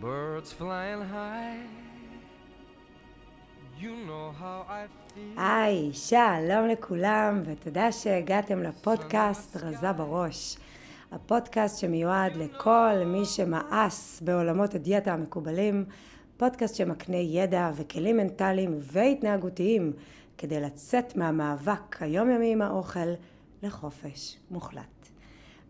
birds flying high. You know how I feel. היי, שלום לכולם, ותודה שהגעתם לפודקאסט רזה בראש. הפודקאסט שמיועד לכל מי שמאס בעולמות הדיאטה המקובלים, פודקאסט שמקנה ידע וכלים מנטליים והתנהגותיים כדי לצאת מהמאבק היומיומי עם האוכל לחופש מוחלט.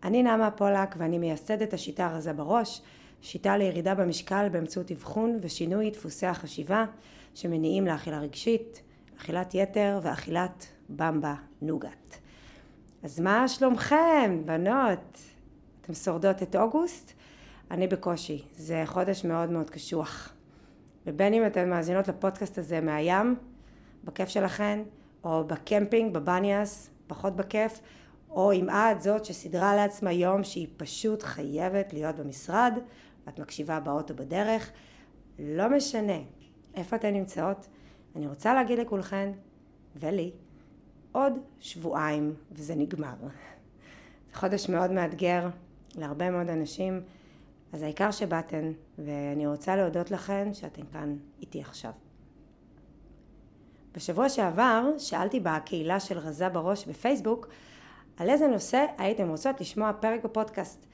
אני נעמה פולק ואני מייסדת השיטה רזה בראש, שיטה לירידה במשקל באמצעות אבחון ושינוי דפוסי החשיבה שמניעים לאכילה רגשית, אכילת יתר ואכילת במבה נוגת. אז מה שלומכם, בנות? אתם שורדות את אוגוסט? אני בקושי, זה חודש מאוד מאוד קשוח. ובין אם אתן מאזינות לפודקאסט הזה מהים, בכיף שלכן, או בקמפינג, בבניאס, פחות בכיף, או אם את זאת שסידרה לעצמה יום שהיא פשוט חייבת להיות במשרד, ואת מקשיבה באוטו בדרך, לא משנה איפה אתן נמצאות, אני רוצה להגיד לכולכן, ולי, עוד שבועיים וזה נגמר. זה חודש מאוד מאתגר להרבה מאוד אנשים, אז העיקר שבאתן, ואני רוצה להודות לכן שאתן כאן איתי עכשיו. בשבוע שעבר שאלתי בקהילה של רזה בראש בפייסבוק על איזה נושא הייתם רוצות לשמוע פרק בפודקאסט.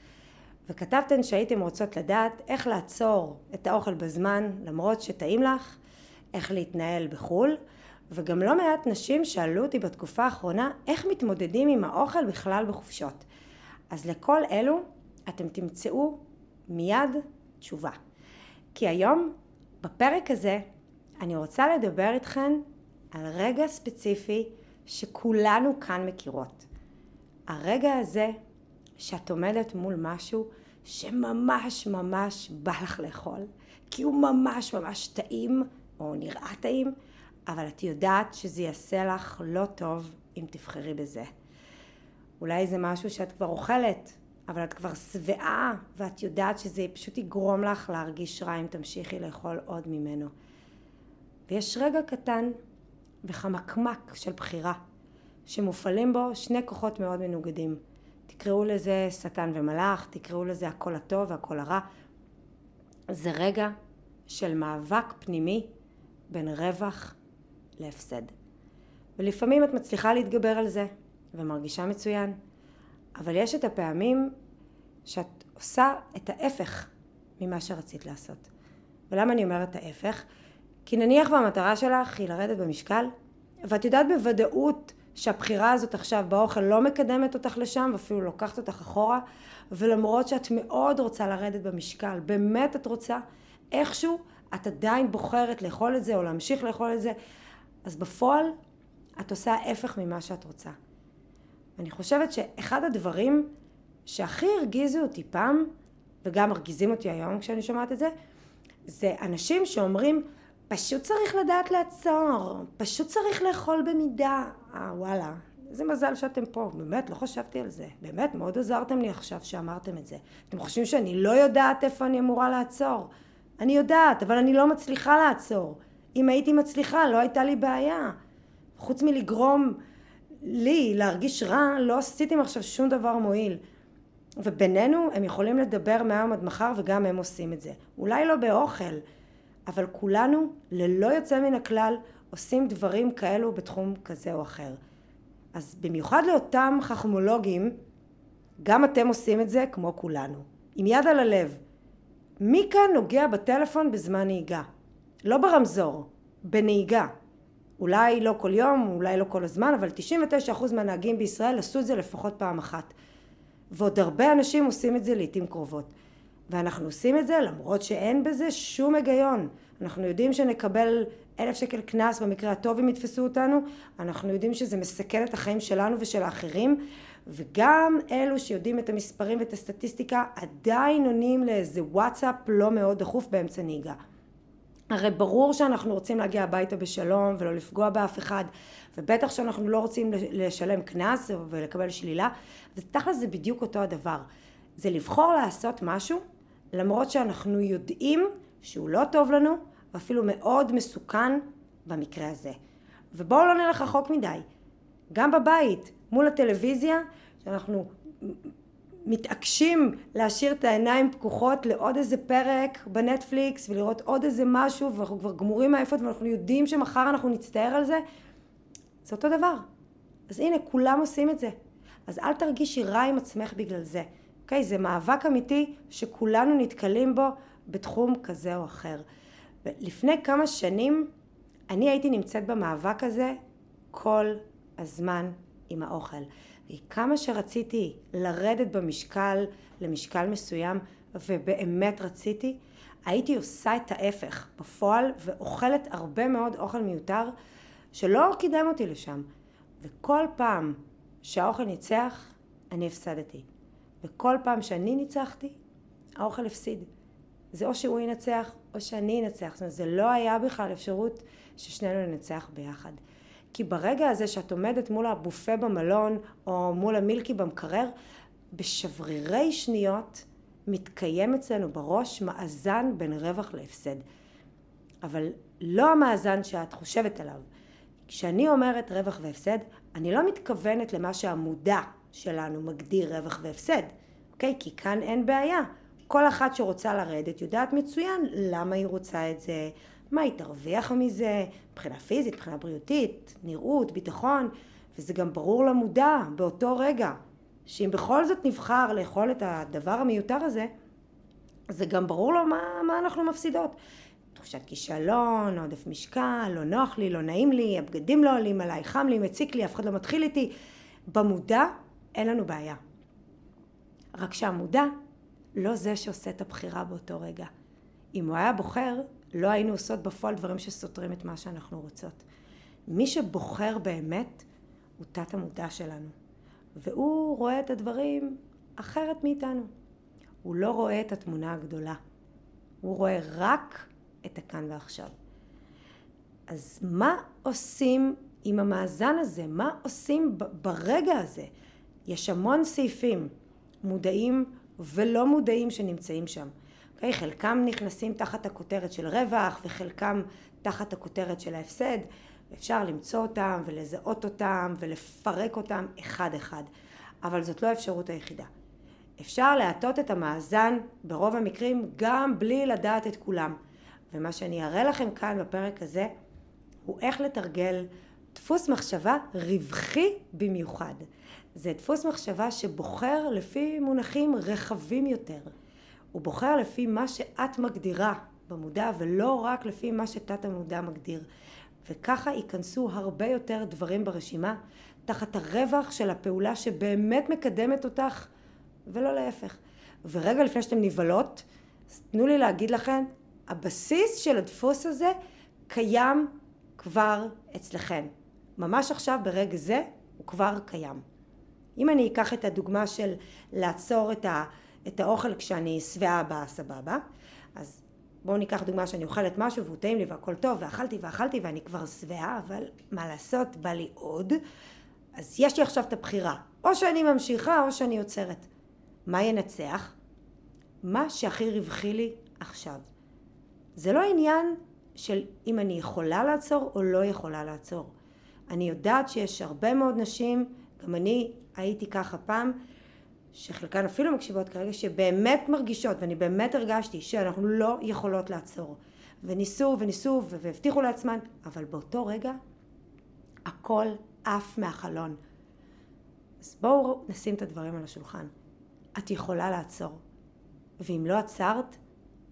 וכתבתן שהייתם רוצות לדעת איך לעצור את האוכל בזמן למרות שטעים לך, איך להתנהל בחו"ל, וגם לא מעט נשים שאלו אותי בתקופה האחרונה איך מתמודדים עם האוכל בכלל בחופשות. אז לכל אלו אתם תמצאו מיד תשובה. כי היום בפרק הזה אני רוצה לדבר איתכן על רגע ספציפי שכולנו כאן מכירות. הרגע הזה שאת עומדת מול משהו שממש ממש בא לך לאכול, כי הוא ממש ממש טעים, או נראה טעים, אבל את יודעת שזה יעשה לך לא טוב אם תבחרי בזה. אולי זה משהו שאת כבר אוכלת, אבל את כבר שבעה, ואת יודעת שזה פשוט יגרום לך להרגיש רע אם תמשיכי לאכול עוד ממנו. ויש רגע קטן וחמקמק של בחירה, שמופעלים בו שני כוחות מאוד מנוגדים. תקראו לזה שטן ומלאך, תקראו לזה הכל הטוב והכל הרע. זה רגע של מאבק פנימי בין רווח להפסד. ולפעמים את מצליחה להתגבר על זה ומרגישה מצוין, אבל יש את הפעמים שאת עושה את ההפך ממה שרצית לעשות. ולמה אני אומרת ההפך? כי נניח והמטרה שלך היא לרדת במשקל, ואת יודעת בוודאות שהבחירה הזאת עכשיו באוכל לא מקדמת אותך לשם ואפילו לוקחת אותך אחורה ולמרות שאת מאוד רוצה לרדת במשקל, באמת את רוצה, איכשהו את עדיין בוחרת לאכול את זה או להמשיך לאכול את זה, אז בפועל את עושה ההפך ממה שאת רוצה. אני חושבת שאחד הדברים שהכי הרגיזו אותי פעם, וגם מרגיזים אותי היום כשאני שומעת את זה, זה אנשים שאומרים פשוט צריך לדעת לעצור, פשוט צריך לאכול במידה. אה, וואלה, איזה מזל שאתם פה, באמת, לא חשבתי על זה. באמת, מאוד עזרתם לי עכשיו שאמרתם את זה. אתם חושבים שאני לא יודעת איפה אני אמורה לעצור? אני יודעת, אבל אני לא מצליחה לעצור. אם הייתי מצליחה, לא הייתה לי בעיה. חוץ מלגרום לי להרגיש רע, לא עשיתם עכשיו שום דבר מועיל. ובינינו, הם יכולים לדבר מהיום עד מחר, וגם הם עושים את זה. אולי לא באוכל, אבל כולנו, ללא יוצא מן הכלל, עושים דברים כאלו בתחום כזה או אחר. אז במיוחד לאותם חכמולוגים, גם אתם עושים את זה כמו כולנו. עם יד על הלב. מי כאן נוגע בטלפון בזמן נהיגה? לא ברמזור, בנהיגה. אולי לא כל יום, אולי לא כל הזמן, אבל 99% מהנהגים בישראל עשו את זה לפחות פעם אחת. ועוד הרבה אנשים עושים את זה לעיתים קרובות. ואנחנו עושים את זה למרות שאין בזה שום היגיון. אנחנו יודעים שנקבל אלף שקל קנס במקרה הטוב אם יתפסו אותנו, אנחנו יודעים שזה מסכן את החיים שלנו ושל האחרים, וגם אלו שיודעים את המספרים ואת הסטטיסטיקה עדיין עונים לאיזה וואטסאפ לא מאוד דחוף באמצע נהיגה. הרי ברור שאנחנו רוצים להגיע הביתה בשלום ולא לפגוע באף אחד ובטח שאנחנו לא רוצים לשלם קנס ולקבל שלילה ותכל'ס זה בדיוק אותו הדבר זה לבחור לעשות משהו למרות שאנחנו יודעים שהוא לא טוב לנו ואפילו מאוד מסוכן במקרה הזה ובואו לא נלך רחוק מדי גם בבית מול הטלוויזיה שאנחנו מתעקשים להשאיר את העיניים פקוחות לעוד איזה פרק בנטפליקס ולראות עוד איזה משהו ואנחנו כבר גמורים מעייפות ואנחנו יודעים שמחר אנחנו נצטער על זה, זה אותו דבר. אז הנה, כולם עושים את זה. אז אל תרגישי רע עם עצמך בגלל זה. אוקיי? זה מאבק אמיתי שכולנו נתקלים בו בתחום כזה או אחר. ולפני כמה שנים אני הייתי נמצאת במאבק הזה כל הזמן עם האוכל. וכמה שרציתי לרדת במשקל למשקל מסוים, ובאמת רציתי, הייתי עושה את ההפך בפועל ואוכלת הרבה מאוד אוכל מיותר שלא קידם אותי לשם. וכל פעם שהאוכל ניצח, אני הפסדתי. וכל פעם שאני ניצחתי, האוכל הפסיד. זה או שהוא ינצח או שאני אנצח. זאת אומרת, זה לא היה בכלל אפשרות ששנינו ננצח ביחד. כי ברגע הזה שאת עומדת מול הבופה במלון או מול המילקי במקרר, בשברירי שניות מתקיים אצלנו בראש מאזן בין רווח להפסד. אבל לא המאזן שאת חושבת עליו. כשאני אומרת רווח והפסד, אני לא מתכוונת למה שהמודע שלנו מגדיר רווח והפסד, אוקיי? כי כאן אין בעיה. כל אחת שרוצה לרדת יודעת מצוין למה היא רוצה את זה, מה היא תרוויח מזה, מבחינה פיזית, מבחינה בריאותית, נראות, ביטחון, וזה גם ברור למודע באותו רגע, שאם בכל זאת נבחר לאכול את הדבר המיותר הזה, זה גם ברור לו מה, מה אנחנו מפסידות. תחושת כישלון, עודף משקל, לא נוח לי, לא נעים לי, הבגדים לא עולים עליי, חם לי, מציק לי, אף אחד לא מתחיל איתי. במודע אין לנו בעיה. רק שהמודע לא זה שעושה את הבחירה באותו רגע. אם הוא היה בוחר, לא היינו עושות בפועל דברים שסותרים את מה שאנחנו רוצות. מי שבוחר באמת הוא תת המודע שלנו, והוא רואה את הדברים אחרת מאיתנו. הוא לא רואה את התמונה הגדולה, הוא רואה רק את הכאן ועכשיו. אז מה עושים עם המאזן הזה? מה עושים ברגע הזה? יש המון סעיפים מודעים ולא מודעים שנמצאים שם. Okay, אוקיי? חלקם נכנסים תחת הכותרת של רווח וחלקם תחת הכותרת של ההפסד. אפשר למצוא אותם ולזהות אותם ולפרק אותם אחד אחד. אבל זאת לא האפשרות היחידה. אפשר להטות את המאזן ברוב המקרים גם בלי לדעת את כולם. ומה שאני אראה לכם כאן בפרק הזה הוא איך לתרגל דפוס מחשבה רווחי במיוחד. זה דפוס מחשבה שבוחר לפי מונחים רחבים יותר. הוא בוחר לפי מה שאת מגדירה במודע ולא רק לפי מה שתת המודע מגדיר. וככה ייכנסו הרבה יותר דברים ברשימה תחת הרווח של הפעולה שבאמת מקדמת אותך ולא להפך. ורגע לפני שאתן נבהלות, תנו לי להגיד לכם, הבסיס של הדפוס הזה קיים כבר אצלכם. ממש עכשיו ברגע זה הוא כבר קיים. אם אני אקח את הדוגמה של לעצור את, ה, את האוכל כשאני שבעה בסבבה, אז בואו ניקח דוגמה שאני אוכלת משהו והוא טעים לי והכל טוב ואכלתי ואכלתי ואני כבר שבעה אבל מה לעשות? בא לי עוד. אז יש לי עכשיו את הבחירה. או שאני ממשיכה או שאני עוצרת. מה ינצח? מה שהכי רווחי לי עכשיו. זה לא עניין של אם אני יכולה לעצור או לא יכולה לעצור. אני יודעת שיש הרבה מאוד נשים גם אני הייתי ככה פעם, שחלקן אפילו מקשיבות כרגע, שבאמת מרגישות, ואני באמת הרגשתי, שאנחנו לא יכולות לעצור. וניסו וניסו והבטיחו לעצמן, אבל באותו רגע הכל עף מהחלון. אז בואו נשים את הדברים על השולחן. את יכולה לעצור. ואם לא עצרת,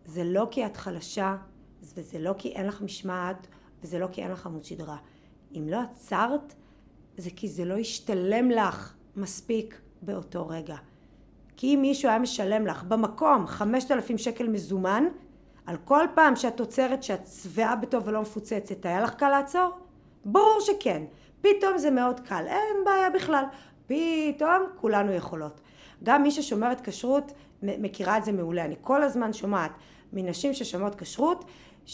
זה לא כי את חלשה, וזה לא כי אין לך משמעת, וזה לא כי אין לך עמוד שדרה. אם לא עצרת, זה כי זה לא ישתלם לך מספיק באותו רגע. כי אם מישהו היה משלם לך במקום 5,000 שקל מזומן, על כל פעם שאת עוצרת שאת שבעה בטוב ולא מפוצצת, היה לך קל לעצור? ברור שכן. פתאום זה מאוד קל, אין בעיה בכלל. פתאום כולנו יכולות. גם מי ששומרת כשרות מכירה את זה מעולה. אני כל הזמן שומעת מנשים ששומרות כשרות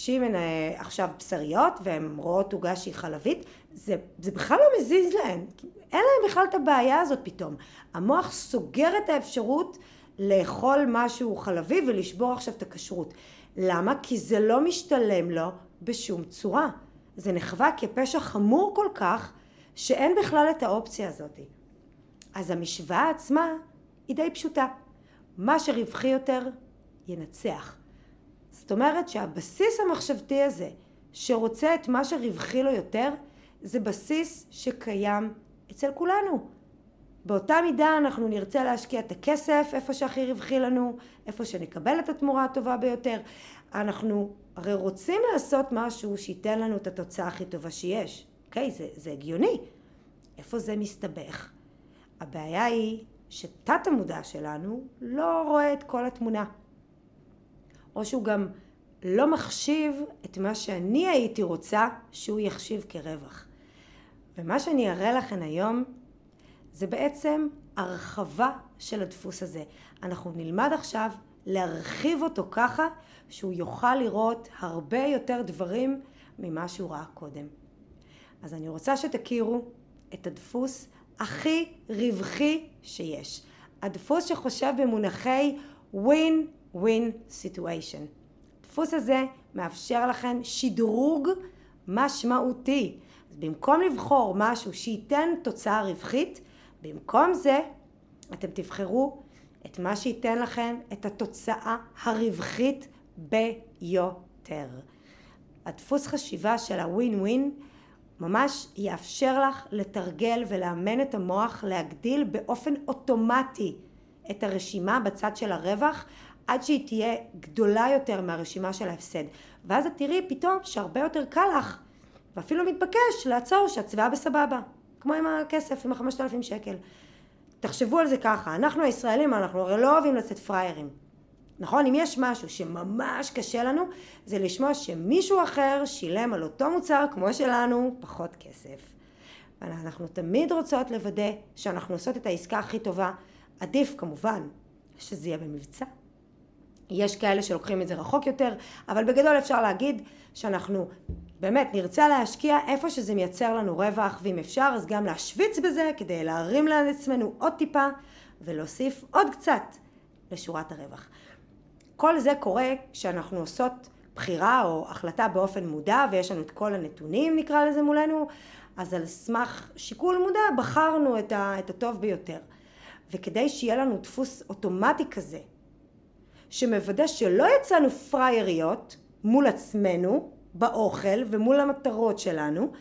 אה, עכשיו בשריות והן רואות עוגה שהיא חלבית, זה, זה בכלל לא מזיז להן. אין להן בכלל את הבעיה הזאת פתאום. המוח סוגר את האפשרות לאכול משהו חלבי ולשבור עכשיו את הכשרות. למה? כי זה לא משתלם לו בשום צורה. זה נחווה כפשע חמור כל כך, שאין בכלל את האופציה הזאת. אז המשוואה עצמה היא די פשוטה. מה שרווחי יותר, ינצח. זאת אומרת שהבסיס המחשבתי הזה, שרוצה את מה שרווחי לו יותר, זה בסיס שקיים אצל כולנו. באותה מידה אנחנו נרצה להשקיע את הכסף איפה שהכי רווחי לנו, איפה שנקבל את התמורה הטובה ביותר. אנחנו הרי רוצים לעשות משהו שייתן לנו את התוצאה הכי טובה שיש. אוקיי? זה, זה הגיוני. איפה זה מסתבך? הבעיה היא שתת המודע שלנו לא רואה את כל התמונה. או שהוא גם לא מחשיב את מה שאני הייתי רוצה שהוא יחשיב כרווח. ומה שאני אראה לכם היום זה בעצם הרחבה של הדפוס הזה. אנחנו נלמד עכשיו להרחיב אותו ככה שהוא יוכל לראות הרבה יותר דברים ממה שהוא ראה קודם. אז אני רוצה שתכירו את הדפוס הכי רווחי שיש. הדפוס שחושב במונחי win-win situation. הדפוס הזה מאפשר לכם שדרוג משמעותי. במקום לבחור משהו שייתן תוצאה רווחית, במקום זה אתם תבחרו את מה שייתן לכם את התוצאה הרווחית ביותר. הדפוס חשיבה של הווין ווין ממש יאפשר לך לתרגל ולאמן את המוח להגדיל באופן אוטומטי את הרשימה בצד של הרווח עד שהיא תהיה גדולה יותר מהרשימה של ההפסד ואז את תראי פתאום שהרבה יותר קל לך ואפילו מתבקש לעצור שהצבעה בסבבה כמו עם הכסף עם החמשת אלפים שקל תחשבו על זה ככה אנחנו הישראלים אנחנו הרי לא אוהבים לצאת פראיירים נכון? אם יש משהו שממש קשה לנו, זה לשמוע שמישהו אחר שילם על אותו מוצר כמו שלנו פחות כסף. ואנחנו תמיד רוצות לוודא שאנחנו עושות את העסקה הכי טובה. עדיף כמובן שזה יהיה במבצע. יש כאלה שלוקחים את זה רחוק יותר, אבל בגדול אפשר להגיד שאנחנו באמת נרצה להשקיע איפה שזה מייצר לנו רווח, ואם אפשר אז גם להשוויץ בזה כדי להרים לעצמנו עוד טיפה ולהוסיף עוד קצת לשורת הרווח. כל זה קורה כשאנחנו עושות בחירה או החלטה באופן מודע ויש לנו את כל הנתונים נקרא לזה מולנו אז על סמך שיקול מודע בחרנו את, ה, את הטוב ביותר וכדי שיהיה לנו דפוס אוטומטי כזה שמוודא שלא יצאנו פרייריות מול עצמנו באוכל ומול המטרות שלנו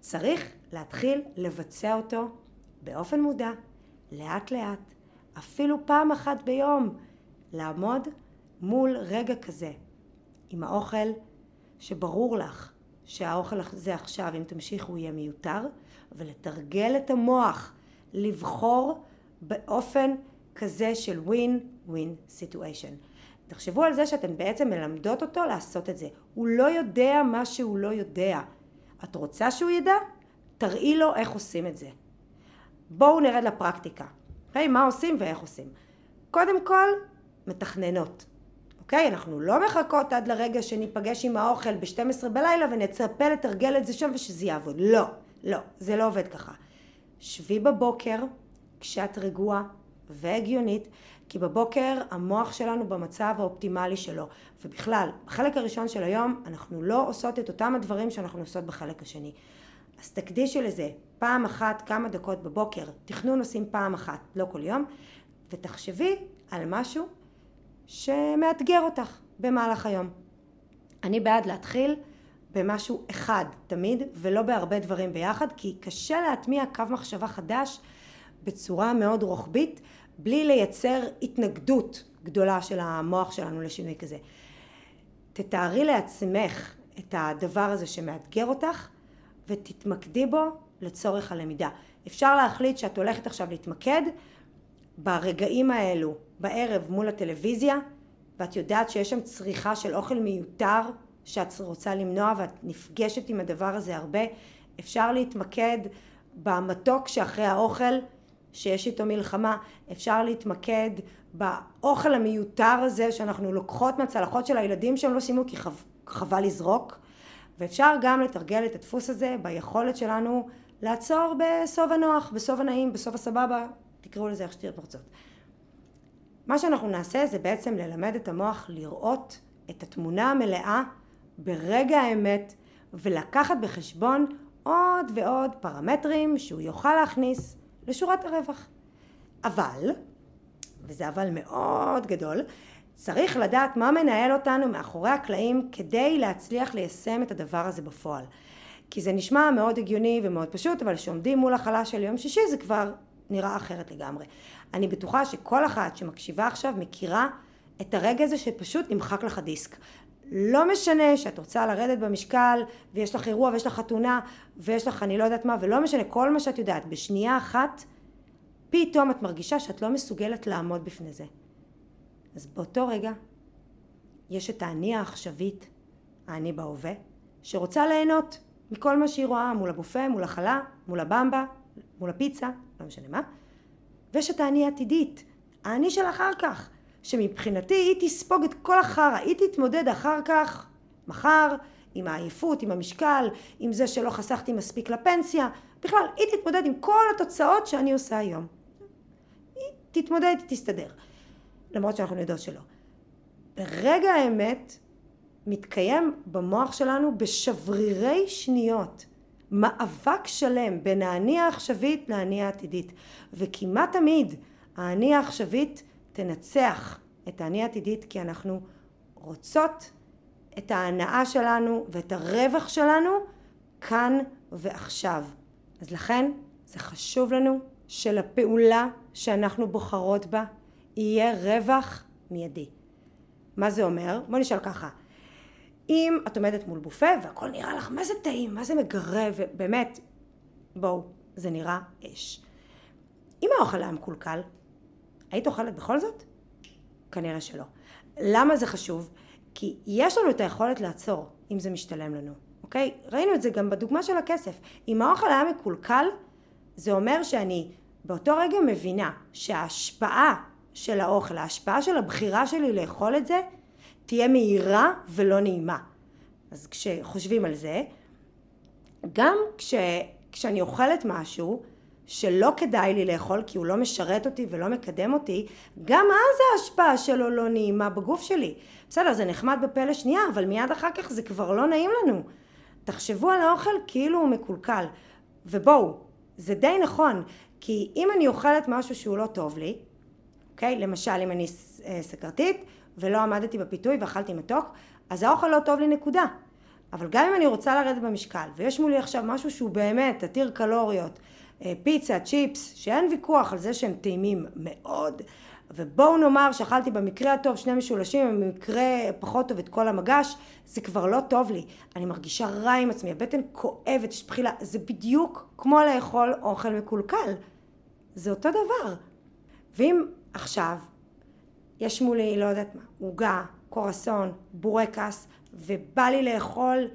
צריך להתחיל לבצע אותו באופן מודע לאט לאט אפילו פעם אחת ביום לעמוד מול רגע כזה, עם האוכל שברור לך שהאוכל הזה עכשיו, אם תמשיך, הוא יהיה מיותר, ולתרגל את המוח לבחור באופן כזה של win-win situation. תחשבו על זה שאתן בעצם מלמדות אותו לעשות את זה. הוא לא יודע מה שהוא לא יודע. את רוצה שהוא ידע? תראי לו איך עושים את זה. בואו נרד לפרקטיקה. Okay, אוקיי? מה עושים ואיך עושים. קודם כל, מתכננות. אוקיי? אנחנו לא מחכות עד לרגע שניפגש עם האוכל ב-12 בלילה ונצפה לתרגל את זה שם ושזה יעבוד. לא, לא, זה לא עובד ככה. שבי בבוקר כשאת רגועה והגיונית, כי בבוקר המוח שלנו במצב האופטימלי שלו. ובכלל, בחלק הראשון של היום אנחנו לא עושות את אותם הדברים שאנחנו עושות בחלק השני. אז תקדישי לזה פעם אחת כמה דקות בבוקר, תכנון עושים פעם אחת, לא כל יום, ותחשבי על משהו שמאתגר אותך במהלך היום. אני בעד להתחיל במשהו אחד תמיד ולא בהרבה דברים ביחד כי קשה להטמיע קו מחשבה חדש בצורה מאוד רוחבית בלי לייצר התנגדות גדולה של המוח שלנו לשינוי כזה. תתארי לעצמך את הדבר הזה שמאתגר אותך ותתמקדי בו לצורך הלמידה. אפשר להחליט שאת הולכת עכשיו להתמקד ברגעים האלו בערב מול הטלוויזיה ואת יודעת שיש שם צריכה של אוכל מיותר שאת רוצה למנוע ואת נפגשת עם הדבר הזה הרבה אפשר להתמקד במתוק שאחרי האוכל שיש איתו מלחמה אפשר להתמקד באוכל המיותר הזה שאנחנו לוקחות מהצלחות של הילדים שהם לא סיימו כי חב, חבל לזרוק ואפשר גם לתרגל את הדפוס הזה ביכולת שלנו לעצור בסוף הנוח, בסוף הנעים, בסוף הסבבה, תקראו לזה איך שתהיו רוצות. מה שאנחנו נעשה זה בעצם ללמד את המוח לראות את התמונה המלאה ברגע האמת ולקחת בחשבון עוד ועוד פרמטרים שהוא יוכל להכניס לשורת הרווח. אבל וזה אבל מאוד גדול, צריך לדעת מה מנהל אותנו מאחורי הקלעים כדי להצליח ליישם את הדבר הזה בפועל. כי זה נשמע מאוד הגיוני ומאוד פשוט, אבל כשעומדים מול החלה של יום שישי זה כבר נראה אחרת לגמרי. אני בטוחה שכל אחת שמקשיבה עכשיו מכירה את הרגע הזה שפשוט נמחק לך דיסק. לא משנה שאת רוצה לרדת במשקל ויש לך אירוע ויש לך חתונה ויש לך אני לא יודעת מה ולא משנה כל מה שאת יודעת בשנייה אחת פתאום את מרגישה שאת לא מסוגלת לעמוד בפני זה. אז באותו רגע יש את האני העכשווית, האני בהווה, שרוצה ליהנות מכל מה שהיא רואה מול הבופה, מול החלה, מול הבמבה, מול הפיצה, לא משנה מה, ויש את האני העתידית, האני של אחר כך, שמבחינתי היא תספוג את כל החרא, היא תתמודד אחר כך, מחר, עם העייפות, עם המשקל, עם זה שלא חסכתי מספיק לפנסיה, בכלל, היא תתמודד עם כל התוצאות שאני עושה היום. היא תתמודד, היא תסתדר. למרות שאנחנו יודעות שלא. ברגע האמת מתקיים במוח שלנו בשברירי שניות מאבק שלם בין האני העכשווית לאני העתידית וכמעט תמיד האני העכשווית תנצח את האני העתידית כי אנחנו רוצות את ההנאה שלנו ואת הרווח שלנו כאן ועכשיו. אז לכן זה חשוב לנו שלפעולה שאנחנו בוחרות בה יהיה רווח מיידי. מה זה אומר? בוא נשאל ככה. אם את עומדת מול בופה והכל נראה לך מה זה טעים, מה זה מגרה, ובאמת, בואו, זה נראה אש. אם האוכל היה מקולקל, היית אוכלת בכל זאת? כנראה שלא. למה זה חשוב? כי יש לנו את היכולת לעצור, אם זה משתלם לנו, אוקיי? ראינו את זה גם בדוגמה של הכסף. אם האוכל היה מקולקל, זה אומר שאני באותו רגע מבינה שההשפעה של האוכל, ההשפעה של הבחירה שלי לאכול את זה, תהיה מהירה ולא נעימה. אז כשחושבים על זה, גם כש, כשאני אוכלת משהו שלא כדאי לי לאכול כי הוא לא משרת אותי ולא מקדם אותי, גם אז ההשפעה שלו לא נעימה בגוף שלי. בסדר, זה נחמד בפה לשנייה, אבל מיד אחר כך זה כבר לא נעים לנו. תחשבו על האוכל כאילו הוא מקולקל. ובואו, זה די נכון, כי אם אני אוכלת משהו שהוא לא טוב לי, אוקיי? למשל, אם אני אה, סכרתית ולא עמדתי בפיתוי ואכלתי מתוק, אז האוכל לא טוב לי נקודה. אבל גם אם אני רוצה לרדת במשקל, ויש מולי עכשיו משהו שהוא באמת עתיר קלוריות, פיצה, צ'יפס, שאין ויכוח על זה שהם טעימים מאוד, ובואו נאמר שאכלתי במקרה הטוב שני משולשים, במקרה פחות טוב את כל המגש, זה כבר לא טוב לי. אני מרגישה רע עם עצמי, הבטן כואבת, יש בחילה, זה בדיוק כמו לאכול אוכל מקולקל. זה אותו דבר. ואם עכשיו יש מולי, לא יודעת מה, עוגה, קורסון, בורקס, ובא לי לאכול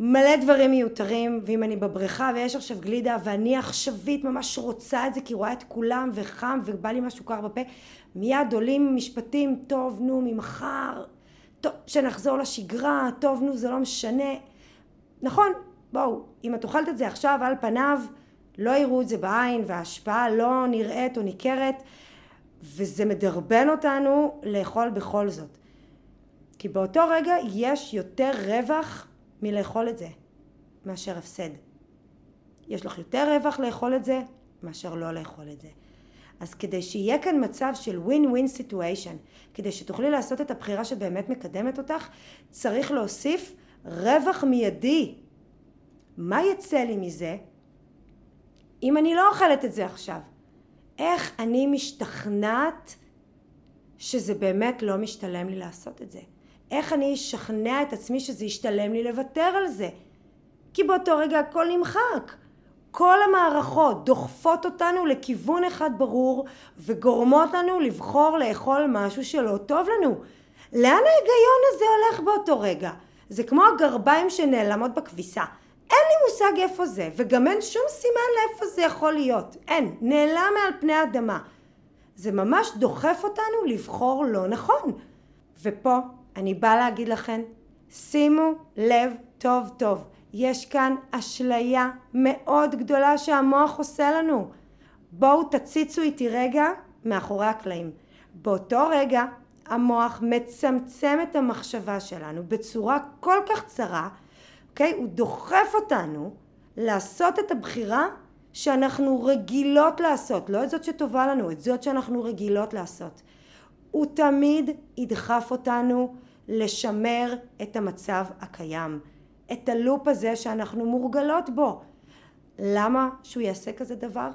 מלא דברים מיותרים, ואם אני בבריכה ויש עכשיו גלידה ואני עכשווית ממש רוצה את זה כי רואה את כולם וחם ובא לי משהו קר בפה, מיד עולים משפטים, טוב נו ממחר, טוב שנחזור לשגרה, טוב נו זה לא משנה. נכון, בואו, אם את אוכלת את זה עכשיו על פניו, לא יראו את זה בעין וההשפעה לא נראית או ניכרת וזה מדרבן אותנו לאכול בכל זאת. כי באותו רגע יש יותר רווח מלאכול את זה מאשר הפסד. יש לך יותר רווח לאכול את זה מאשר לא לאכול את זה. אז כדי שיהיה כאן מצב של ווין ווין סיטואשן, כדי שתוכלי לעשות את הבחירה שבאמת מקדמת אותך, צריך להוסיף רווח מיידי. מה יצא לי מזה אם אני לא אוכלת את זה עכשיו? איך אני משתכנעת שזה באמת לא משתלם לי לעשות את זה? איך אני אשכנע את עצמי שזה ישתלם לי לוותר על זה? כי באותו רגע הכל נמחק. כל המערכות דוחפות אותנו לכיוון אחד ברור וגורמות לנו לבחור לאכול משהו שלא טוב לנו. לאן ההיגיון הזה הולך באותו רגע? זה כמו הגרביים שנעלמות בכביסה. אין לי מושג איפה זה, וגם אין שום סימן לאיפה זה יכול להיות. אין, נעלם מעל פני האדמה. זה ממש דוחף אותנו לבחור לא נכון. ופה אני באה להגיד לכם, שימו לב טוב טוב. יש כאן אשליה מאוד גדולה שהמוח עושה לנו. בואו תציצו איתי רגע מאחורי הקלעים. באותו רגע המוח מצמצם את המחשבה שלנו בצורה כל כך צרה אוקיי? הוא דוחף אותנו לעשות את הבחירה שאנחנו רגילות לעשות, לא את זאת שטובה לנו, את זאת שאנחנו רגילות לעשות. הוא תמיד ידחף אותנו לשמר את המצב הקיים, את הלופ הזה שאנחנו מורגלות בו. למה שהוא יעשה כזה דבר?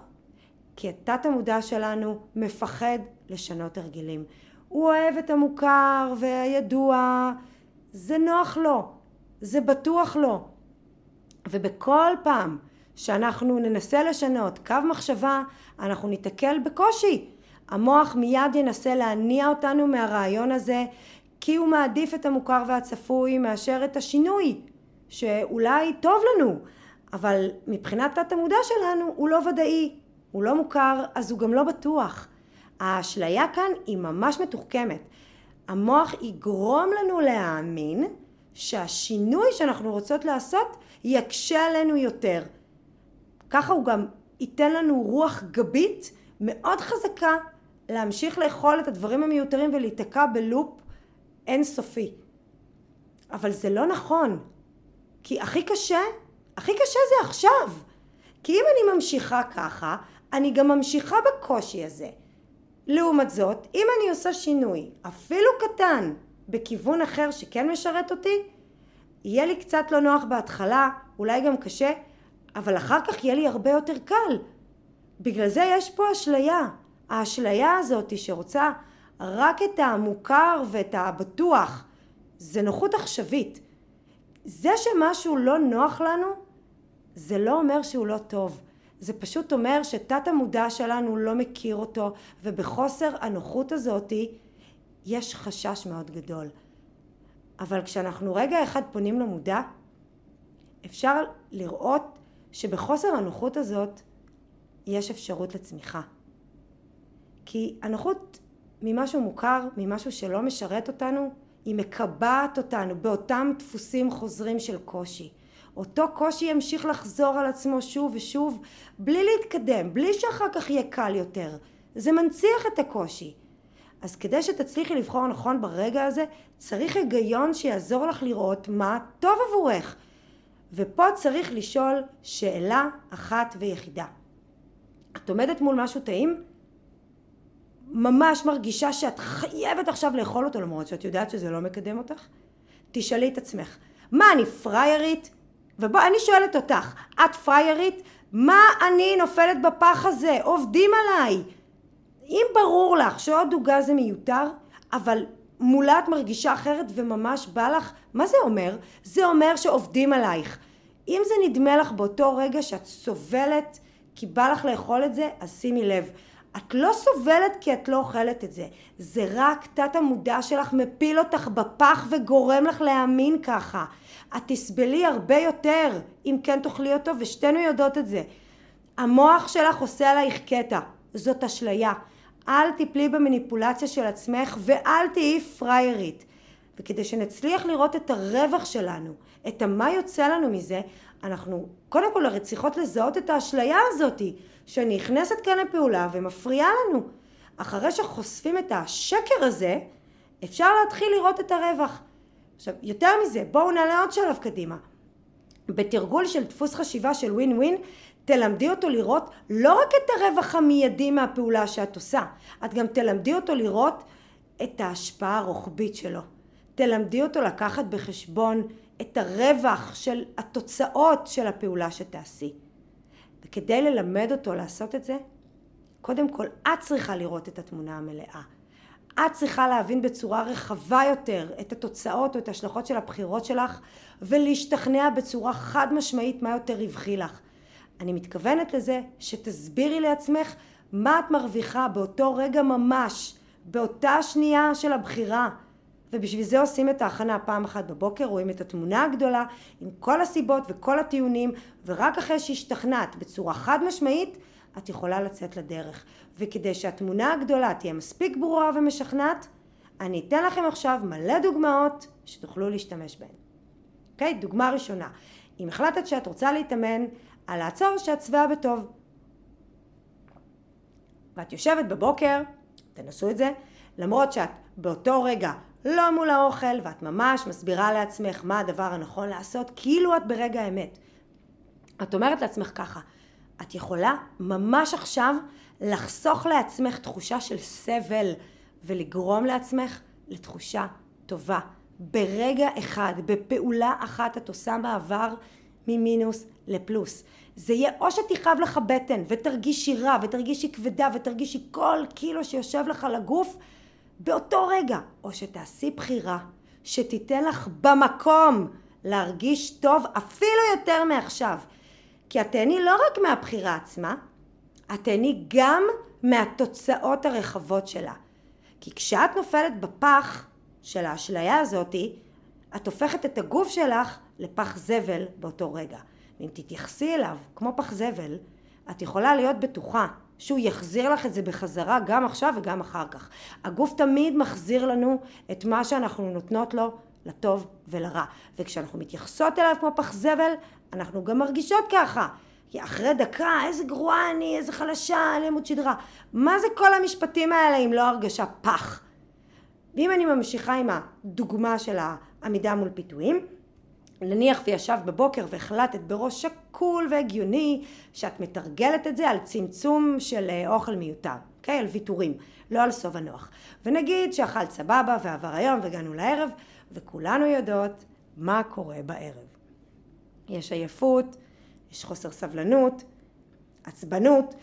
כי התת המודע שלנו מפחד לשנות הרגלים. הוא אוהב את המוכר והידוע, זה נוח לו, זה בטוח לו. ובכל פעם שאנחנו ננסה לשנות קו מחשבה, אנחנו ניתקל בקושי. המוח מיד ינסה להניע אותנו מהרעיון הזה, כי הוא מעדיף את המוכר והצפוי מאשר את השינוי, שאולי טוב לנו, אבל מבחינת תת המודע שלנו הוא לא ודאי, הוא לא מוכר, אז הוא גם לא בטוח. האשליה כאן היא ממש מתוחכמת. המוח יגרום לנו להאמין שהשינוי שאנחנו רוצות לעשות יקשה עלינו יותר. ככה הוא גם ייתן לנו רוח גבית מאוד חזקה להמשיך לאכול את הדברים המיותרים ולהיתקע בלופ אינסופי. אבל זה לא נכון. כי הכי קשה, הכי קשה זה עכשיו. כי אם אני ממשיכה ככה, אני גם ממשיכה בקושי הזה. לעומת זאת, אם אני עושה שינוי, אפילו קטן, בכיוון אחר שכן משרת אותי, יהיה לי קצת לא נוח בהתחלה, אולי גם קשה, אבל אחר כך יהיה לי הרבה יותר קל. בגלל זה יש פה אשליה. האשליה הזאת שרוצה רק את המוכר ואת הבטוח, זה נוחות עכשווית. זה שמשהו לא נוח לנו, זה לא אומר שהוא לא טוב. זה פשוט אומר שתת המודע שלנו לא מכיר אותו, ובחוסר הנוחות הזאתי יש חשש מאוד גדול. אבל כשאנחנו רגע אחד פונים למודע, אפשר לראות שבחוסר הנוחות הזאת יש אפשרות לצמיחה. כי הנוחות ממשהו מוכר, ממשהו שלא משרת אותנו, היא מקבעת אותנו באותם דפוסים חוזרים של קושי. אותו קושי ימשיך לחזור על עצמו שוב ושוב בלי להתקדם, בלי שאחר כך יהיה קל יותר. זה מנציח את הקושי. אז כדי שתצליחי לבחור נכון ברגע הזה, צריך היגיון שיעזור לך לראות מה טוב עבורך. ופה צריך לשאול שאלה אחת ויחידה. את עומדת מול משהו טעים? ממש מרגישה שאת חייבת עכשיו לאכול אותו למרות שאת יודעת שזה לא מקדם אותך? תשאלי את עצמך, מה אני פריירית? ובוא, אני שואלת אותך, את פריירית? מה אני נופלת בפח הזה? עובדים עליי. אם ברור לך שעוד עוגה זה מיותר, אבל מולה את מרגישה אחרת וממש בא לך, מה זה אומר? זה אומר שעובדים עלייך. אם זה נדמה לך באותו רגע שאת סובלת כי בא לך לאכול את זה, אז שימי לב. את לא סובלת כי את לא אוכלת את זה. זה רק תת המודע שלך מפיל אותך בפח וגורם לך להאמין ככה. את תסבלי הרבה יותר אם כן תאכלי אותו ושתינו יודעות את זה. המוח שלך עושה עלייך קטע. זאת אשליה. אל תיפלי במניפולציה של עצמך ואל תהיי פריירית. וכדי שנצליח לראות את הרווח שלנו, את המה יוצא לנו מזה, אנחנו קודם כל הרי צריכות לזהות את האשליה הזאתי שנכנסת כאן לפעולה ומפריעה לנו. אחרי שחושפים את השקר הזה, אפשר להתחיל לראות את הרווח. עכשיו, יותר מזה, בואו נעלה עוד שלב קדימה. בתרגול של דפוס חשיבה של ווין ווין, תלמדי אותו לראות לא רק את הרווח המיידי מהפעולה שאת עושה, את גם תלמדי אותו לראות את ההשפעה הרוחבית שלו. תלמדי אותו לקחת בחשבון את הרווח של התוצאות של הפעולה שתעשי. וכדי ללמד אותו לעשות את זה, קודם כל את צריכה לראות את התמונה המלאה. את צריכה להבין בצורה רחבה יותר את התוצאות או את ההשלכות של הבחירות שלך ולהשתכנע בצורה חד משמעית מה יותר רווחי לך. אני מתכוונת לזה שתסבירי לעצמך מה את מרוויחה באותו רגע ממש, באותה שנייה של הבחירה. ובשביל זה עושים את ההכנה פעם אחת בבוקר, רואים את התמונה הגדולה עם כל הסיבות וכל הטיעונים, ורק אחרי שהשתכנעת בצורה חד משמעית, את יכולה לצאת לדרך. וכדי שהתמונה הגדולה תהיה מספיק ברורה ומשכנעת, אני אתן לכם עכשיו מלא דוגמאות שתוכלו להשתמש בהן. אוקיי? Okay? דוגמה ראשונה, אם החלטת שאת רוצה להתאמן על לעצור שאת שבעה בטוב. ואת יושבת בבוקר, תנסו את זה, למרות שאת באותו רגע לא מול האוכל ואת ממש מסבירה לעצמך מה הדבר הנכון לעשות כאילו את ברגע האמת. את אומרת לעצמך ככה, את יכולה ממש עכשיו לחסוך לעצמך תחושה של סבל ולגרום לעצמך לתחושה טובה. ברגע אחד, בפעולה אחת את עושה מעבר ממינוס לפלוס. זה יהיה או שתכאב לך בטן ותרגישי רע ותרגישי כבדה ותרגישי כל קילו שיושב לך לגוף באותו רגע, או שתעשי בחירה שתיתן לך במקום להרגיש טוב אפילו יותר מעכשיו. כי את תהני לא רק מהבחירה עצמה, את תהני גם מהתוצאות הרחבות שלה. כי כשאת נופלת בפח של האשליה הזאתי, את הופכת את הגוף שלך לפח זבל באותו רגע. ואם תתייחסי אליו כמו פח זבל, את יכולה להיות בטוחה שהוא יחזיר לך את זה בחזרה גם עכשיו וגם אחר כך. הגוף תמיד מחזיר לנו את מה שאנחנו נותנות לו לטוב ולרע. וכשאנחנו מתייחסות אליו כמו פח זבל, אנחנו גם מרגישות ככה. כי אחרי דקה, איזה גרועה אני, איזה חלשה, אין עמוד שדרה. מה זה כל המשפטים האלה אם לא הרגשה פח? ואם אני ממשיכה עם הדוגמה של העמידה מול פיתויים, נניח וישב בבוקר והחלטת בראש שקול והגיוני שאת מתרגלת את זה על צמצום של אה, אוכל מיותר, אוקיי? על ויתורים, לא על סוב הנוח. ונגיד שאכלת סבבה ועבר היום והגענו לערב וכולנו יודעות מה קורה בערב. יש עייפות, יש חוסר סבלנות, עצבנות,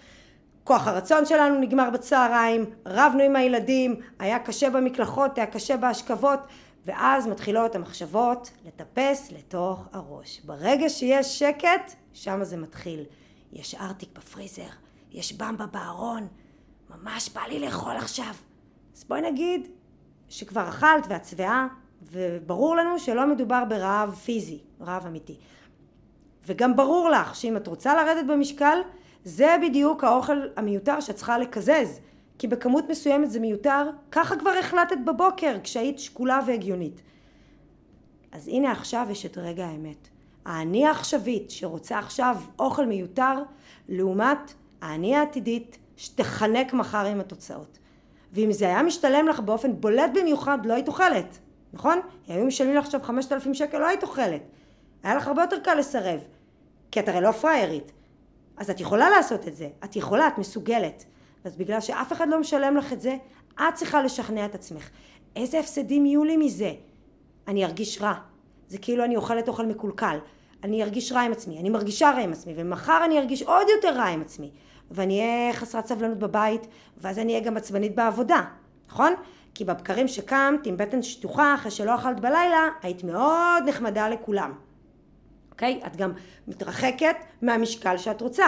כוח הרצון שלנו נגמר בצהריים, רבנו עם הילדים, היה קשה במקלחות, היה קשה בהשכבות, ואז מתחילות המחשבות לטפס לתוך הראש. ברגע שיש שקט, שם זה מתחיל. יש ארטיק בפריזר, יש במבה בארון, ממש בא לי לאכול עכשיו. אז בואי נגיד שכבר אכלת ואת שבעה, וברור לנו שלא מדובר ברעב פיזי, רעב אמיתי. וגם ברור לך שאם את רוצה לרדת במשקל, זה בדיוק האוכל המיותר שאת צריכה לקזז. כי בכמות מסוימת זה מיותר, ככה כבר החלטת בבוקר כשהיית שקולה והגיונית. אז הנה עכשיו יש את רגע האמת. האני העכשווית שרוצה עכשיו אוכל מיותר, לעומת האני העתידית שתחנק מחר עם התוצאות. ואם זה היה משתלם לך באופן בולט במיוחד, לא היית אוכלת, נכון? היו משלמים לך עכשיו 5,000 שקל, לא היית אוכלת. היה לך הרבה יותר קל לסרב, כי את הרי לא פריירית. אז את יכולה לעשות את זה, את יכולה, את מסוגלת. אז בגלל שאף אחד לא משלם לך את זה, את צריכה לשכנע את עצמך. איזה הפסדים יהיו לי מזה? אני ארגיש רע. זה כאילו אני אוכלת אוכל מקולקל. אני ארגיש רע עם עצמי, אני מרגישה רע עם עצמי, ומחר אני ארגיש עוד יותר רע עם עצמי. ואני אהיה חסרת סבלנות בבית, ואז אני אהיה גם עצבנית בעבודה, נכון? כי בבקרים שקמת עם בטן שטוחה אחרי שלא אכלת בלילה, היית מאוד נחמדה לכולם. אוקיי? את גם מתרחקת מהמשקל שאת רוצה.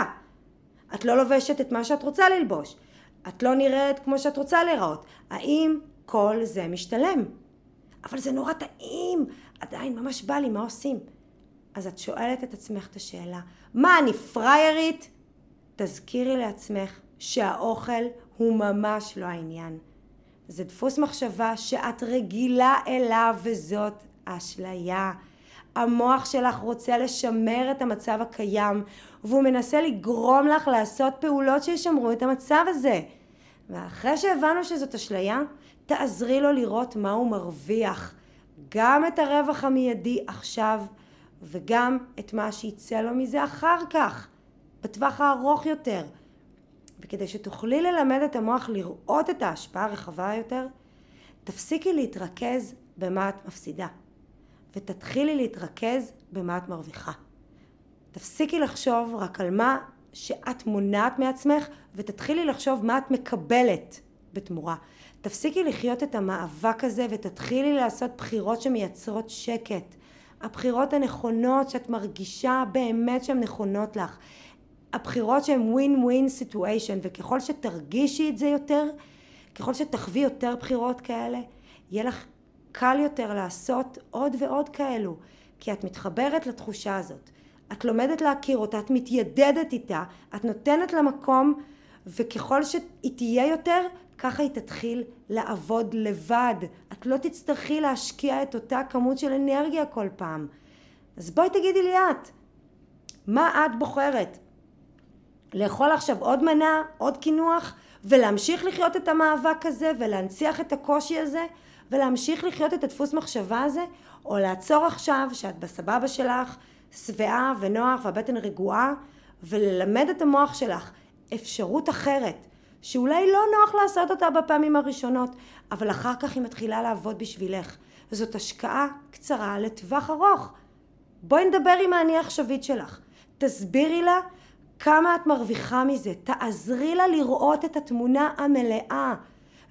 את לא לובשת את מה שאת רוצה ללבוש. את לא נראית כמו שאת רוצה להיראות. האם כל זה משתלם? אבל זה נורא טעים, עדיין ממש בא לי, מה עושים? אז את שואלת את עצמך את השאלה, מה אני פריירית? תזכירי לעצמך שהאוכל הוא ממש לא העניין. זה דפוס מחשבה שאת רגילה אליו וזאת אשליה. המוח שלך רוצה לשמר את המצב הקיים והוא מנסה לגרום לך לעשות פעולות שישמרו את המצב הזה. ואחרי שהבנו שזאת אשליה, תעזרי לו לראות מה הוא מרוויח. גם את הרווח המיידי עכשיו וגם את מה שיצא לו מזה אחר כך, בטווח הארוך יותר. וכדי שתוכלי ללמד את המוח לראות את ההשפעה הרחבה יותר, תפסיקי להתרכז במה את מפסידה. ותתחילי להתרכז במה את מרוויחה. תפסיקי לחשוב רק על מה שאת מונעת מעצמך ותתחילי לחשוב מה את מקבלת בתמורה. תפסיקי לחיות את המאבק הזה ותתחילי לעשות בחירות שמייצרות שקט. הבחירות הנכונות שאת מרגישה באמת שהן נכונות לך. הבחירות שהן ווין ווין סיטואשן וככל שתרגישי את זה יותר, ככל שתחווי יותר בחירות כאלה, יהיה לך קל יותר לעשות עוד ועוד כאלו, כי את מתחברת לתחושה הזאת. את לומדת להכיר אותה, את מתיידדת איתה, את נותנת לה מקום, וככל שהיא תהיה יותר, ככה היא תתחיל לעבוד לבד. את לא תצטרכי להשקיע את אותה כמות של אנרגיה כל פעם. אז בואי תגידי לי את, מה את בוחרת? לאכול עכשיו עוד מנה, עוד קינוח, ולהמשיך לחיות את המאבק הזה ולהנציח את הקושי הזה? ולהמשיך לחיות את הדפוס מחשבה הזה, או לעצור עכשיו שאת בסבבה שלך, שבעה ונוח והבטן רגועה, וללמד את המוח שלך אפשרות אחרת, שאולי לא נוח לעשות אותה בפעמים הראשונות, אבל אחר כך היא מתחילה לעבוד בשבילך. זאת השקעה קצרה לטווח ארוך. בואי נדבר עם האני העכשווית שלך. תסבירי לה כמה את מרוויחה מזה. תעזרי לה לראות את התמונה המלאה.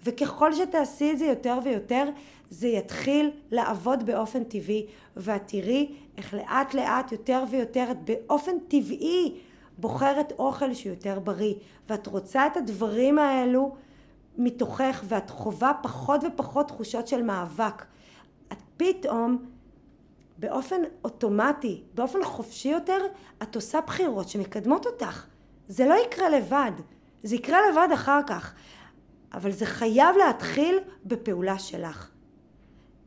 וככל שתעשי את זה יותר ויותר, זה יתחיל לעבוד באופן טבעי, ואת תראי איך לאט לאט יותר ויותר את באופן טבעי בוחרת אוכל שהוא יותר בריא, ואת רוצה את הדברים האלו מתוכך, ואת חווה פחות ופחות תחושות של מאבק. את פתאום באופן אוטומטי, באופן חופשי יותר, את עושה בחירות שמקדמות אותך. זה לא יקרה לבד, זה יקרה לבד אחר כך, אבל זה חייב להתחיל בפעולה שלך.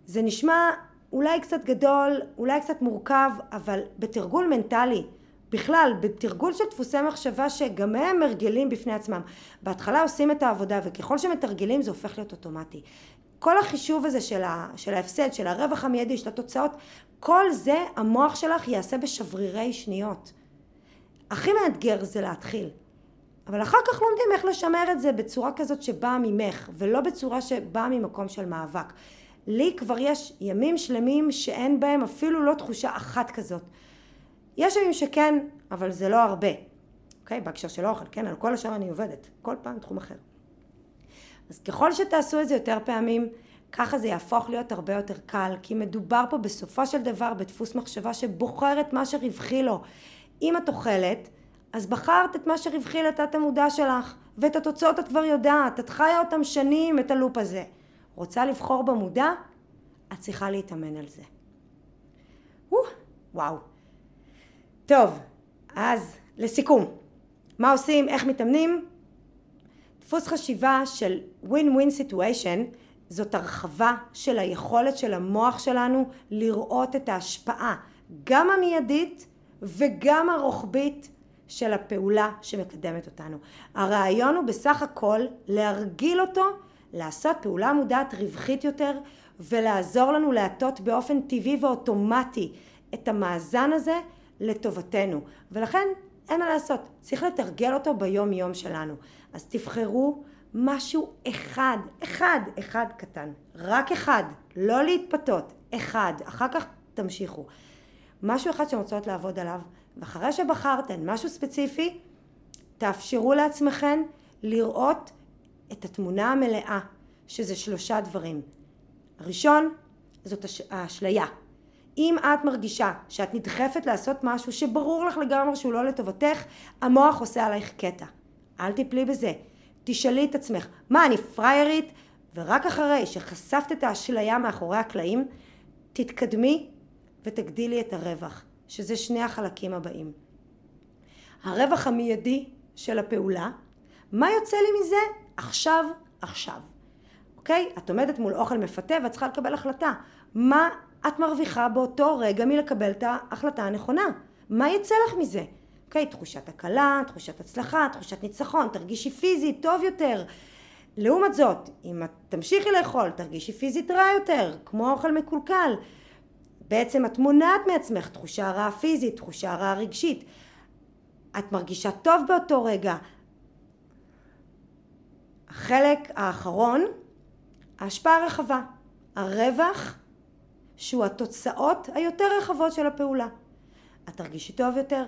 זה נשמע אולי קצת גדול, אולי קצת מורכב, אבל בתרגול מנטלי, בכלל, בתרגול של דפוסי מחשבה שגם הם הרגלים בפני עצמם. בהתחלה עושים את העבודה וככל שמתרגלים זה הופך להיות אוטומטי. כל החישוב הזה של, ה, של ההפסד, של הרווח המיידי, של התוצאות, כל זה המוח שלך יעשה בשברירי שניות. הכי מאתגר זה להתחיל. אבל אחר כך לומדים איך לשמר את זה בצורה כזאת שבאה ממך, ולא בצורה שבאה ממקום של מאבק. לי כבר יש ימים שלמים שאין בהם אפילו לא תחושה אחת כזאת. יש ימים שכן, אבל זה לא הרבה. אוקיי? בהקשר של אוכל, כן? על כל השאר אני עובדת. כל פעם תחום אחר. אז ככל שתעשו את זה יותר פעמים, ככה זה יהפוך להיות הרבה יותר קל, כי מדובר פה בסופו של דבר בדפוס מחשבה שבוחר את מה שרווחי לו. אם את אוכלת, אז בחרת את מה שרווחי לתת המודע שלך, ואת התוצאות את כבר יודעת, את חיה אותם שנים, את הלופ הזה. רוצה לבחור במודע? את צריכה להתאמן על זה. וואו. טוב, אז לסיכום, מה עושים, איך מתאמנים? דפוס חשיבה של win-win situation זאת הרחבה של היכולת של המוח שלנו לראות את ההשפעה גם המיידית וגם הרוחבית של הפעולה שמקדמת אותנו. הרעיון הוא בסך הכל להרגיל אותו לעשות פעולה מודעת רווחית יותר ולעזור לנו להטות באופן טבעי ואוטומטי את המאזן הזה לטובתנו ולכן אין מה לעשות, צריך לתרגל אותו ביום יום שלנו. אז תבחרו משהו אחד, אחד, אחד קטן, רק אחד, לא להתפתות, אחד, אחר כך תמשיכו. משהו אחד שאתם רוצות לעבוד עליו, ואחרי שבחרתן משהו ספציפי, תאפשרו לעצמכן לראות את התמונה המלאה, שזה שלושה דברים. הראשון, זאת האשליה. אם את מרגישה שאת נדחפת לעשות משהו שברור לך לגמרי שהוא לא לטובתך, המוח עושה עלייך קטע. אל תפלי בזה. תשאלי את עצמך, מה אני פריירית? ורק אחרי שחשפת את האשליה מאחורי הקלעים, תתקדמי ותגדילי את הרווח, שזה שני החלקים הבאים. הרווח המיידי של הפעולה, מה יוצא לי מזה? עכשיו, עכשיו. אוקיי? את עומדת מול אוכל מפתה ואת צריכה לקבל החלטה. מה את מרוויחה באותו רגע מלקבל את ההחלטה הנכונה? מה יצא לך מזה? אוקיי? תחושת הקלה, תחושת הצלחה, תחושת ניצחון, תרגישי פיזית טוב יותר. לעומת זאת, אם את תמשיכי לאכול, תרגישי פיזית רע יותר, כמו אוכל מקולקל. בעצם את מונעת מעצמך תחושה רעה פיזית, תחושה רעה רגשית. את מרגישה טוב באותו רגע. החלק האחרון, ההשפעה הרחבה. הרווח שהוא התוצאות היותר רחבות של הפעולה. את תרגישי טוב יותר,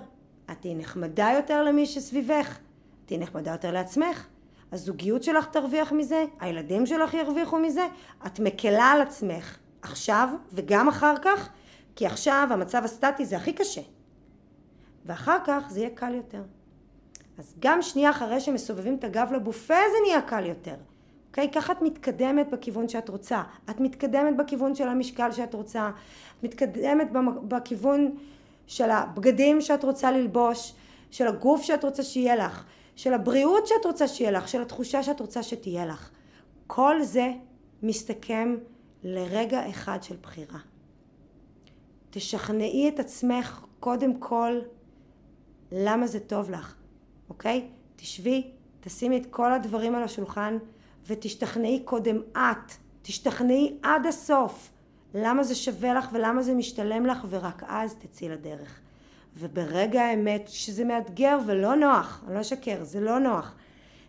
את תהיי נחמדה יותר למי שסביבך, תהיי נחמדה יותר לעצמך, הזוגיות שלך תרוויח מזה, הילדים שלך ירוויחו מזה, את מקלה על עצמך עכשיו וגם אחר כך, כי עכשיו המצב הסטטי זה הכי קשה. ואחר כך זה יהיה קל יותר. אז גם שנייה אחרי שמסובבים את הגב לבופה זה נהיה קל יותר. אוקיי? ככה את מתקדמת בכיוון שאת רוצה. את מתקדמת בכיוון של המשקל שאת רוצה. את מתקדמת בכיוון של הבגדים שאת רוצה ללבוש, של הגוף שאת רוצה שיהיה לך, של הבריאות שאת רוצה שיהיה לך, של התחושה שאת רוצה שתהיה לך. כל זה מסתכם לרגע אחד של בחירה. תשכנעי את עצמך קודם כל למה זה טוב לך, אוקיי? תשבי, תשימי את כל הדברים על השולחן ותשתכנעי קודם את, תשתכנעי עד הסוף למה זה שווה לך ולמה זה משתלם לך ורק אז תצאי לדרך. וברגע האמת, שזה מאתגר ולא נוח, אני לא אשקר, זה לא נוח.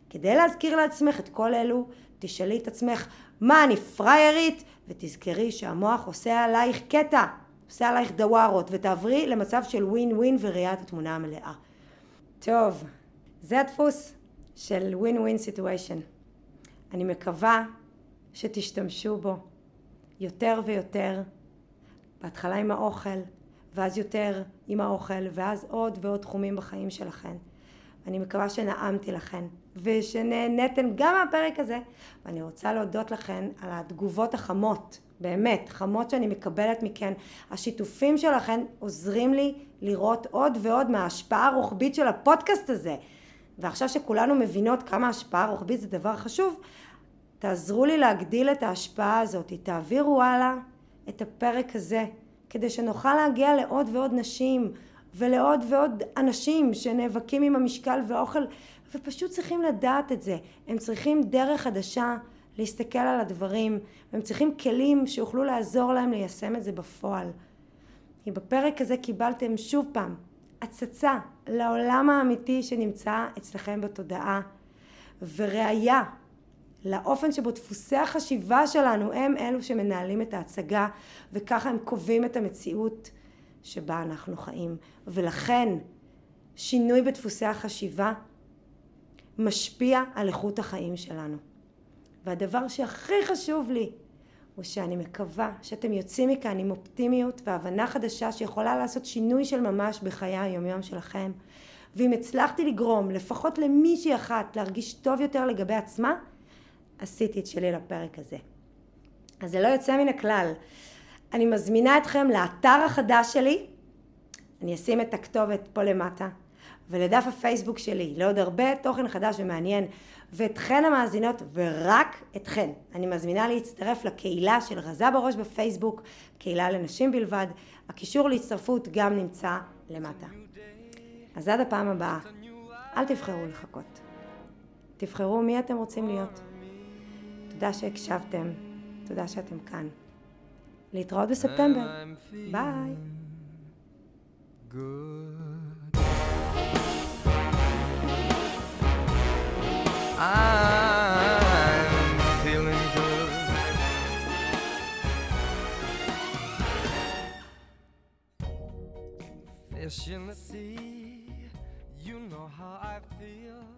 כדי להזכיר לעצמך את כל אלו, תשאלי את עצמך, מה אני פריירית? ותזכרי שהמוח עושה עלייך קטע, עושה עלייך דווארות, ותעברי למצב של ווין ווין וראיית התמונה המלאה. טוב, זה הדפוס של ווין ווין סיטואשן. אני מקווה שתשתמשו בו יותר ויותר, בהתחלה עם האוכל, ואז יותר עם האוכל, ואז עוד ועוד תחומים בחיים שלכם. אני מקווה שנעמתי לכן, ושנהנתן גם מהפרק הזה, ואני רוצה להודות לכן על התגובות החמות, באמת, חמות שאני מקבלת מכן. השיתופים שלכן עוזרים לי לראות עוד ועוד מההשפעה הרוחבית של הפודקאסט הזה. ועכשיו שכולנו מבינות כמה השפעה רוחבית זה דבר חשוב, תעזרו לי להגדיל את ההשפעה הזאת, תעבירו הלאה את הפרק הזה, כדי שנוכל להגיע לעוד ועוד נשים ולעוד ועוד אנשים שנאבקים עם המשקל והאוכל ופשוט צריכים לדעת את זה. הם צריכים דרך חדשה להסתכל על הדברים, והם צריכים כלים שיוכלו לעזור להם ליישם את זה בפועל. כי בפרק הזה קיבלתם שוב פעם הצצה לעולם האמיתי שנמצא אצלכם בתודעה וראיה לאופן שבו דפוסי החשיבה שלנו הם אלו שמנהלים את ההצגה וככה הם קובעים את המציאות שבה אנחנו חיים ולכן שינוי בדפוסי החשיבה משפיע על איכות החיים שלנו והדבר שהכי חשוב לי הוא שאני מקווה שאתם יוצאים מכאן עם אופטימיות והבנה חדשה שיכולה לעשות שינוי של ממש בחיי היומיום שלכם ואם הצלחתי לגרום לפחות למישהי אחת להרגיש טוב יותר לגבי עצמה עשיתי את שלי לפרק הזה. אז זה לא יוצא מן הכלל. אני מזמינה אתכם לאתר החדש שלי, אני אשים את הכתובת פה למטה, ולדף הפייסבוק שלי, לעוד הרבה תוכן חדש ומעניין, ואתכן המאזינות, ורק אתכן. אני מזמינה להצטרף לקהילה של רזה בראש בפייסבוק, קהילה לנשים בלבד. הקישור להצטרפות גם נמצא למטה. אז עד הפעם הבאה, אל תבחרו לחכות. תבחרו מי אתם רוצים להיות. תודה שהקשבתם, תודה שאתם כאן. להתראות בספטמבר. ביי. Good. I'm feeling good. Fish in the sea, you know how I feel.